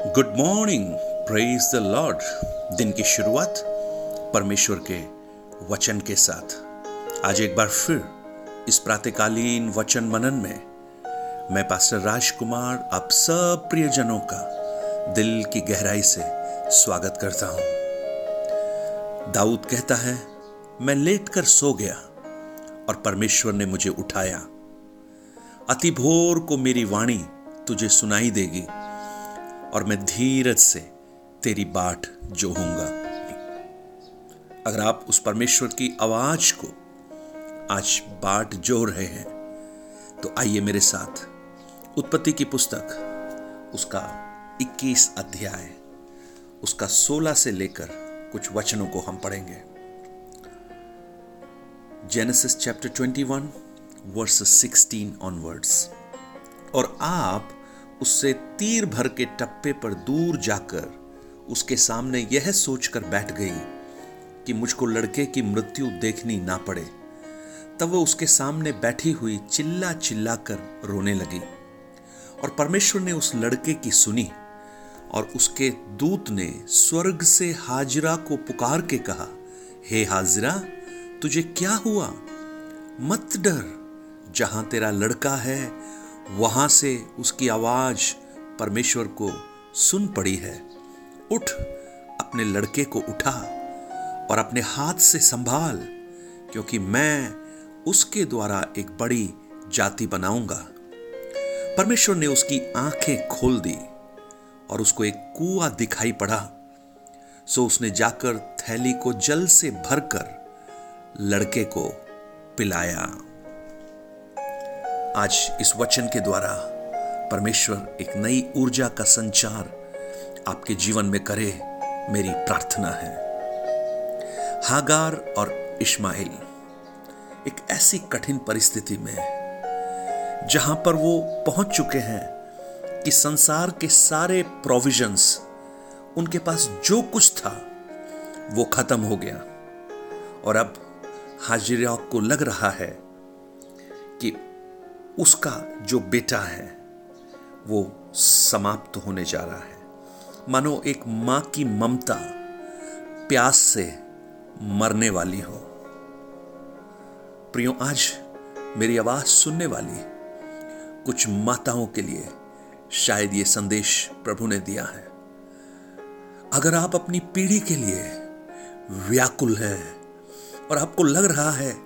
Good morning praise the Lord दिन की शुरुआत परमेश्वर के वचन के साथ। आज एक बार फिर इस प्रातकालीन वचन मनन में मैं पास्टर राजकुमार, आप सब प्रियजनों का दिल की गहराई से स्वागत करता हूँ। दाऊद कहता है, मैं लेट कर सो गया और परमेश्वर ने मुझे उठाया। अति भोर को मेरी वाणी तुझे सुनाई देगी। और मैं धीरज से तेरी बाट जोहूँगा। अगर आप उस परमेश्वर की आवाज़ को आज बाट जो रहे हैं तो आइए मेरे साथ उत्पत्ति की पुस्तक, उसका 21 अध्याय, उसका 16 से लेकर कुछ वचनों को हम पढ़ेंगे। जेनेसिस चैप्टर 21 वर्स 16 ऑनवर्ड्स और आप उससे तीर भर के टप्पे पर दूर जाकर उसके सामने यह सोचकर बैठ गई कि मुझको लड़के की मृत्यु देखनी ना पड़े। तब वह उसके सामने बैठी हुई चिल्ला चिल्ला कर रोने लगी और परमेश्वर ने उस लड़के की सुनी और उसके दूत ने स्वर्ग से हाजरा को पुकार के कहा हे hey, हाजरा तुझे क्या हुआ? मत डर जहाँ तेरा लड़का है वहाँ से उसकी आवाज़ परमेश्वर को सुन पड़ी है। उठ, अपने लड़के को उठा और अपने हाथ से संभाल, क्योंकि मैं उसके द्वारा एक बड़ी जाति बनाऊँगा। परमेश्वर ने उसकी आँखें खोल दी और उसको एक कुआ दिखाई पड़ा। सो उसने जाकर थैली को जल से भरकर लड़के को पिलाया। आज इस वचन के द्वारा परमेश्वर एक नई ऊर्जा का संचार आपके जीवन में करे, मेरी प्रार्थना है। हागार और इस्माइल एक ऐसी कठिन परिस्थिति में, जहाँ पर वो पहुँच चुके हैं कि संसार के सारे प्रोविजंस उनके पास जो कुछ था, वो खत्म हो गया। और अब हाजिरा को लग रहा है उसका जो बेटा है, वो समाप्त होने जा रहा है। मानो एक माँ की ममता प्यास से मरने वाली हो। प्रियो, आज मेरी आवाज़ सुनने वाली कुछ माताओं के लिए शायद ये संदेश प्रभु ने दिया है। अगर आप अपनी पीढ़ी के लिए व्याकुल हैं और आपको लग रहा है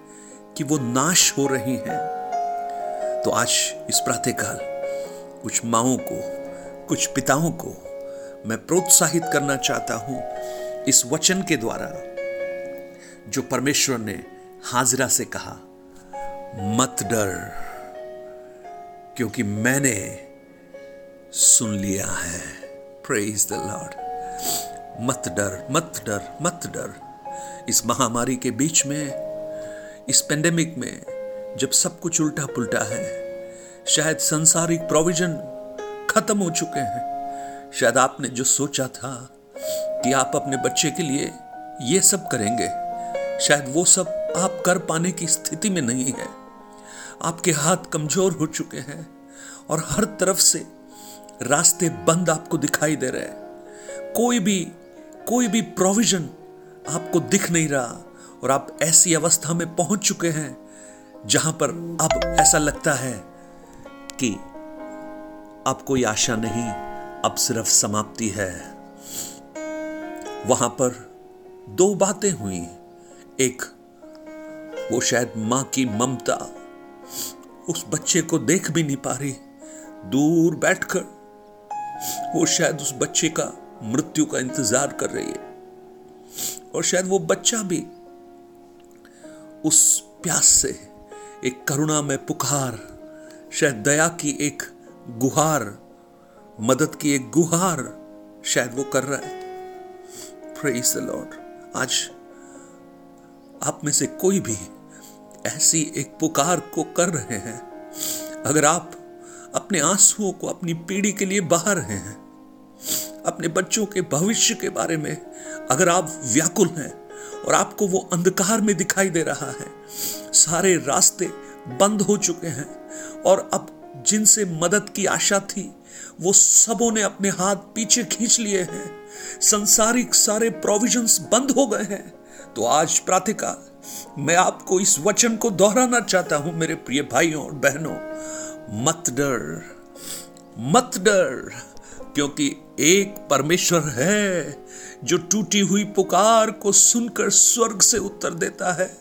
कि वो नाश हो रही हैं तो आज इस प्रातःकाल कुछ माओ को, कुछ पिताओं को मैं प्रोत्साहित करना चाहता हूँ इस वचन के द्वारा, जो परमेश्वर ने हाजरा से कहा, मत डर, क्योंकि मैंने सुन लिया है। प्रेज द लॉर्ड मत डर मत डर मत डर। इस महामारी के बीच में, इस पेंडेमिक में जब सब कुछ उल्टा पुल्टा है। शायद संसारिक प्रोविज़न खत्म हो चुके हैं। शायद आपने जो सोचा था कि आप अपने बच्चे के लिए ये सब करेंगे, शायद वो सब आप कर पाने की स्थिति में नहीं है। आपके हाथ कमज़ोर हो चुके हैं और हर तरफ़ से रास्ते बंद आपको दिखाई दे रहे हैं। कोई भी कोई भी प्रोविज़न आपको दिख नहीं रहा और आप ऐसी अवस्था में पहुँच चुके हैं जहाँ पर अब ऐसा लगता है कि अब कोई आशा नहीं, अब सिर्फ़ समाप्ति है। वहाँ पर दो बातें हुई। एक, वो शायद माँ की ममता उस बच्चे को देख भी नहीं पा रही। दूर बैठकर वो शायद उस बच्चे का मृत्यु का इंतज़ार कर रही है। और शायद वो बच्चा भी उस प्यास से एक करुणा में पुकार, शायद दया की एक गुहार, मदद की एक गुहार शायद वो कर रहा है। लॉर्ड आज आप में से कोई भी ऐसी एक पुकार को कर रहे हैं, अगर आप अपने आंसुओं को अपनी पीढ़ी के लिए बहा रहे हैं, अपने बच्चों के भविष्य के बारे में अगर आप व्याकुल हैं और आपको वो अंधकार में दिखाई दे रहा है। सारे रास्ते बंद हो चुके हैं और अब जिनसे मदद की आशा थी, वो सबों ने अपने हाथ पीछे खींच लिए हैं। संसारिक सारे प्रोविजंस बंद हो गए हैं। तो आज प्रातिका, मैं आपको इस वचन को दोहराना चाहता हूँ, मेरे प्रिय भाइयों और बहनों। मत डर मत डर। क्योंकि एक परमेश्वर है जो टूटी हुई पुकार को सुनकर स्वर्ग से उत्तर देता है।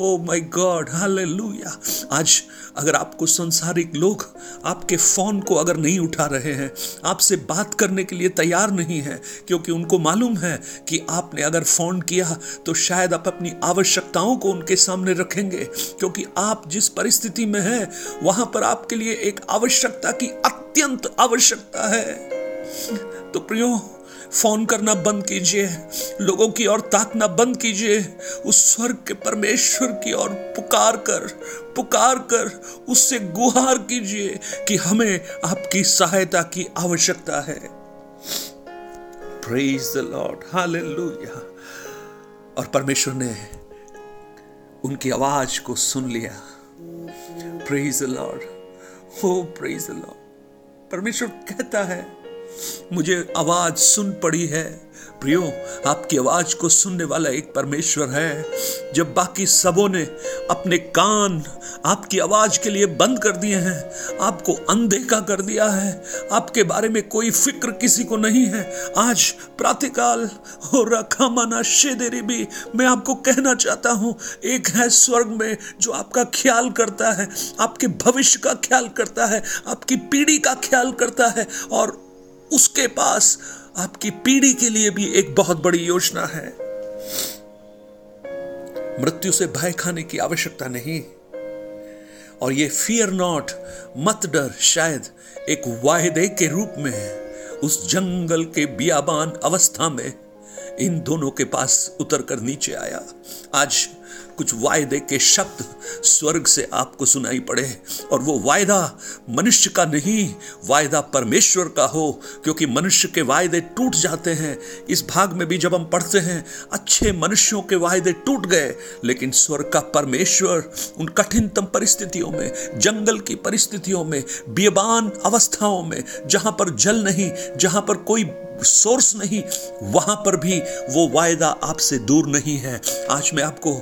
ओ माय गॉड हालेलुया आज अगर आपको संसारिक लोग आपके फ़ोन को अगर नहीं उठा रहे हैं, आपसे बात करने के लिए तैयार नहीं है, क्योंकि उनको मालूम है कि आपने अगर फ़ोन किया तो शायद आप अपनी आवश्यकताओं को उनके सामने रखेंगे, क्योंकि आप जिस परिस्थिति में हैं, वहाँ पर आपके लिए एक आवश्यकता की अत्यंत आवश्यकता है। तो प्रियो, फ़ोन करना बंद कीजिए, लोगों की ओर ताकना बंद कीजिए, उस स्वर्ग के परमेश्वर की ओर पुकार कर पुकार कर, उससे गुहार कीजिए कि हमें आपकी सहायता की आवश्यकता है। प्रेज द लॉर्ड हालेलुया और परमेश्वर ने उनकी आवाज़ को सुन लिया। प्रेज द लॉर्ड हो प्रेज द लॉर्ड परमेश्वर कहता है मुझे आवाज़ सुन पड़ी है। प्रियो, आपकी आवाज़ को सुनने वाला एक परमेश्वर है, जब बाकी सबों ने अपने कान आपकी आवाज़ के लिए बंद कर दिए हैं, आपको अनदेखा कर दिया है, आपके बारे में कोई फ़िक्र किसी को नहीं है, आज प्रातकाल हो रखा माना शेदेरी भी मैं आपको कहना चाहता हूँ, एक है स्वर्ग में जो आपका ख्याल करता है, आपके भविष्य का ख्याल करता है, आपकी पीढ़ी का ख्याल करता है, और उसके पास आपकी पीढ़ी के लिए भी एक बहुत बड़ी योजना है। मृत्यु से भय खाने की आवश्यकता नहीं। और ये फियर नॉट मत डर, शायद एक वायदे के रूप में उस जंगल के बियाबान अवस्था में इन दोनों के पास उतर कर नीचे आया। आज कुछ वायदे के शब्द स्वर्ग से आपको सुनाई पड़े और वो वायदा मनुष्य का नहीं, वायदा परमेश्वर का हो, क्योंकि मनुष्य के वायदे टूट जाते हैं। इस भाग में भी जब हम पढ़ते हैं, अच्छे मनुष्यों के वायदे टूट गए, लेकिन स्वर्ग का परमेश्वर उन कठिनतम परिस्थितियों में, जंगल की परिस्थितियों में बेबान अवस्थाओं में, जहाँ पर जल नहीं, जहाँ पर कोई सोर्स नहीं, वहाँ पर भी वो वायदा आपसे दूर नहीं है। आज मैं आपको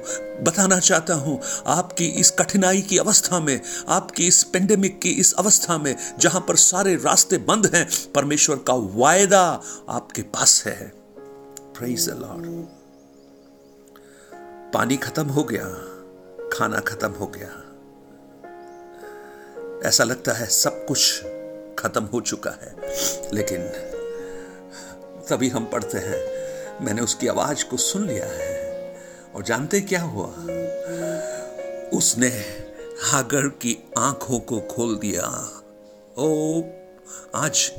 बताना चाहता हूँ, आपकी इस कठिनाई की अवस्था में, आपकी इस पेंडेमिक की इस अवस्था में, जहाँ पर सारे रास्ते बंद हैं, परमेश्वर का वायदा आपके पास है। पानी खत्म हो गया, खाना खत्म हो गया। ऐसा लगता है सब कुछ खत्म हो चुका है, लेकिन तभी हम पढ़ते हैं। मैंने उसकी आवाज़ को सुन लिया है। और जानते क्या हुआ? उसने हागर की आँखों को खोल दिया। ओ आज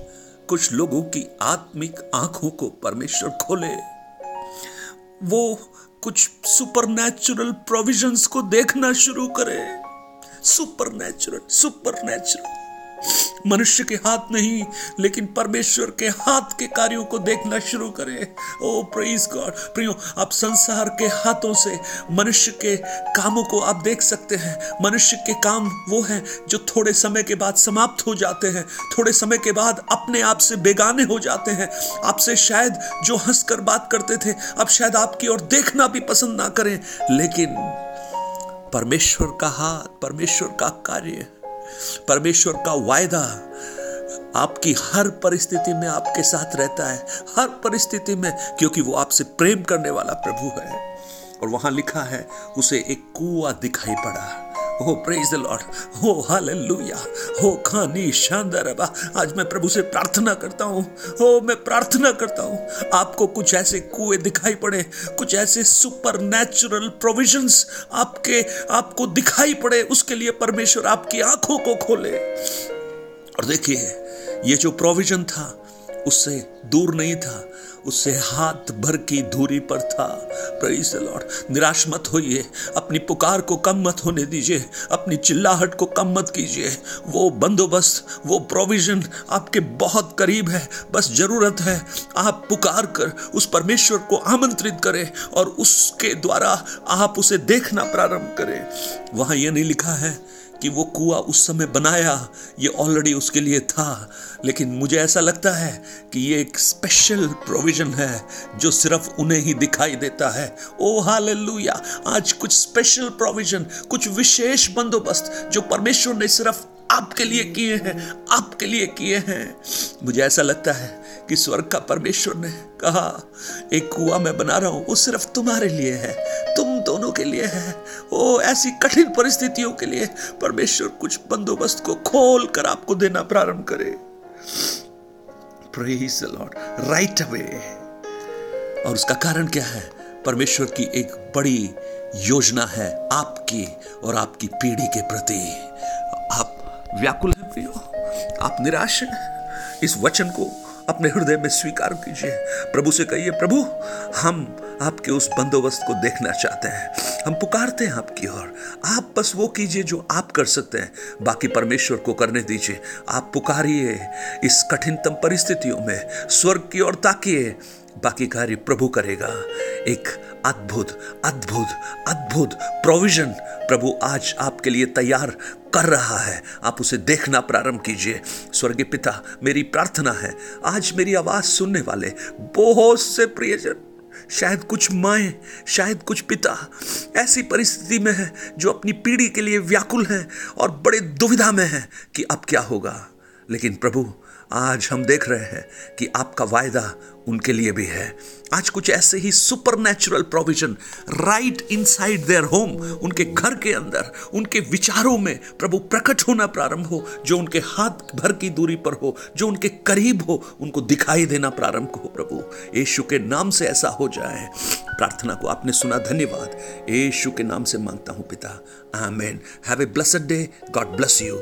कुछ लोगों की आत्मिक आँखों को परमेश्वर खोले। वो कुछ सुपर प्रोविजंस को देखना शुरू करे। सुपर नेचुरल सुपर नेचुरल मनुष्य के हाथ नहीं, लेकिन परमेश्वर के हाथ के कार्यों को देखना शुरू करें। ओ प्रेज गॉड प्रियो, आप संसार के हाथों से मनुष्य के कामों को आप देख सकते हैं। मनुष्य के काम वो हैं जो थोड़े समय के बाद समाप्त हो जाते हैं। थोड़े समय के बाद अपने आप से बेगाने हो जाते हैं। आपसे शायद जो हंसकर बात करते थे, अब शायद आपकी ओर देखना भी पसंद ना करें। लेकिन परमेश्वर का हाथ, परमेश्वर का कार्य परमेश्वर का वायदा आपकी हर परिस्थिति में आपके साथ रहता है, हर परिस्थिति में, क्योंकि वो आपसे प्रेम करने वाला प्रभु है। और वहाँ लिखा है, उसे एक कुआ दिखाई पड़ा। प्रेज द लॉर्ड हालेलुया खानी शानदार आज मैं प्रभु से प्रार्थना करता हूँ। मैं प्रार्थना करता हूँ। आपको कुछ ऐसे कुएँ दिखाई पड़े, कुछ ऐसे सुपर नेचुरल प्रोविजंस आपके, आपको दिखाई पड़े, उसके लिए परमेश्वर आपकी आँखों को खोले। और देखिए, ये जो प्रोविज़न था उससे दूर नहीं था, उससे हाथ भर की दूरी पर था। प्रेज द लॉर्ड, निराश मत होइए, अपनी पुकार को कम मत होने दीजिए, अपनी चिल्लाहट को कम मत कीजिए। वो बंदोबस्त, वो प्रोविज़न आपके बहुत करीब है, बस ज़रूरत है आप पुकार कर, उस परमेश्वर को आमंत्रित करें और उसके द्वारा आप उसे देखना प्रारंभ करें। वहाँ यह नहीं लिखा है कि वो कुआ उस समय बनाया, ये ऑलरेडी उसके लिए था। लेकिन मुझे ऐसा लगता है कि ये एक स्पेशल प्रोविज़न है, जो सिर्फ़ उन्हें ही दिखाई देता है। ओ हालेलुया आज कुछ स्पेशल प्रोविज़न कुछ विशेष बंदोबस्त, जो परमेश्वर ने सिर्फ़ आपके लिए किए हैं, आपके लिए किए हैं। मुझे ऐसा लगता है कि स्वर्ग का परमेश्वर ने कहा, एक कुआ मैं बना रहा हूँ, वो सिर्फ़ तुम्हारे लिए है। तुम दोनों के लिए है। वो ऐसी कठिन परिस्थितियों के लिए परमेश्वर कुछ बंदोबस्त को खोल कर आपको देना प्रारंभ करे। लॉर्ड राइट अवे और उसका कारण क्या है? परमेश्वर की एक बड़ी योजना है आपकी और आपकी पीढ़ी के प्रति। आप व्याकुल आप निराश हैं। इस वचन को अपने हृदय में स्वीकार कीजिए। प्रभु से कहिए, प्रभु, हम आपके उस बंदोबस्त को देखना चाहते हैं। हम पुकारते हैं आपकी ओर। आप बस वो कीजिए जो आप कर सकते हैं। बाकी परमेश्वर को करने दीजिए। आप पुकारिए इस कठिनतम परिस्थितियों में, स्वर्ग की ओर ताकिए। बाकी कार्य प्रभु करेगा। एक अद्भुत अद्भुत अद्भुत प्रोविज़न प्रभु आज आपके लिए तैयार कर रहा है। आप उसे देखना प्रारंभ कीजिए। स्वर्गीय पिता, मेरी प्रार्थना है। आज मेरी आवाज़ सुनने वाले बहुत से प्रियजन शायद कुछ माए, शायद कुछ पिता ऐसी परिस्थिति में है जो अपनी पीढ़ी के लिए व्याकुल हैं और बड़े दुविधा में हैं कि अब क्या होगा। लेकिन प्रभु, आज हम देख रहे हैं कि आपका वायदा उनके लिए भी है। आज कुछ ऐसे ही supernatural provision right inside their home उनके घर के अंदर, उनके विचारों में प्रभु प्रकट होना प्रारंभ हो, जो उनके हाथ भर की दूरी पर हो, जो उनके करीब हो, उनको दिखाई देना प्रारंभ हो प्रभु। यीशु के नाम से ऐसा हो जाए। प्रार्थना को आपने सुना, धन्यवाद। यीशु के नाम से माँगता हूँ पिता, amen. Have a blessed day God bless you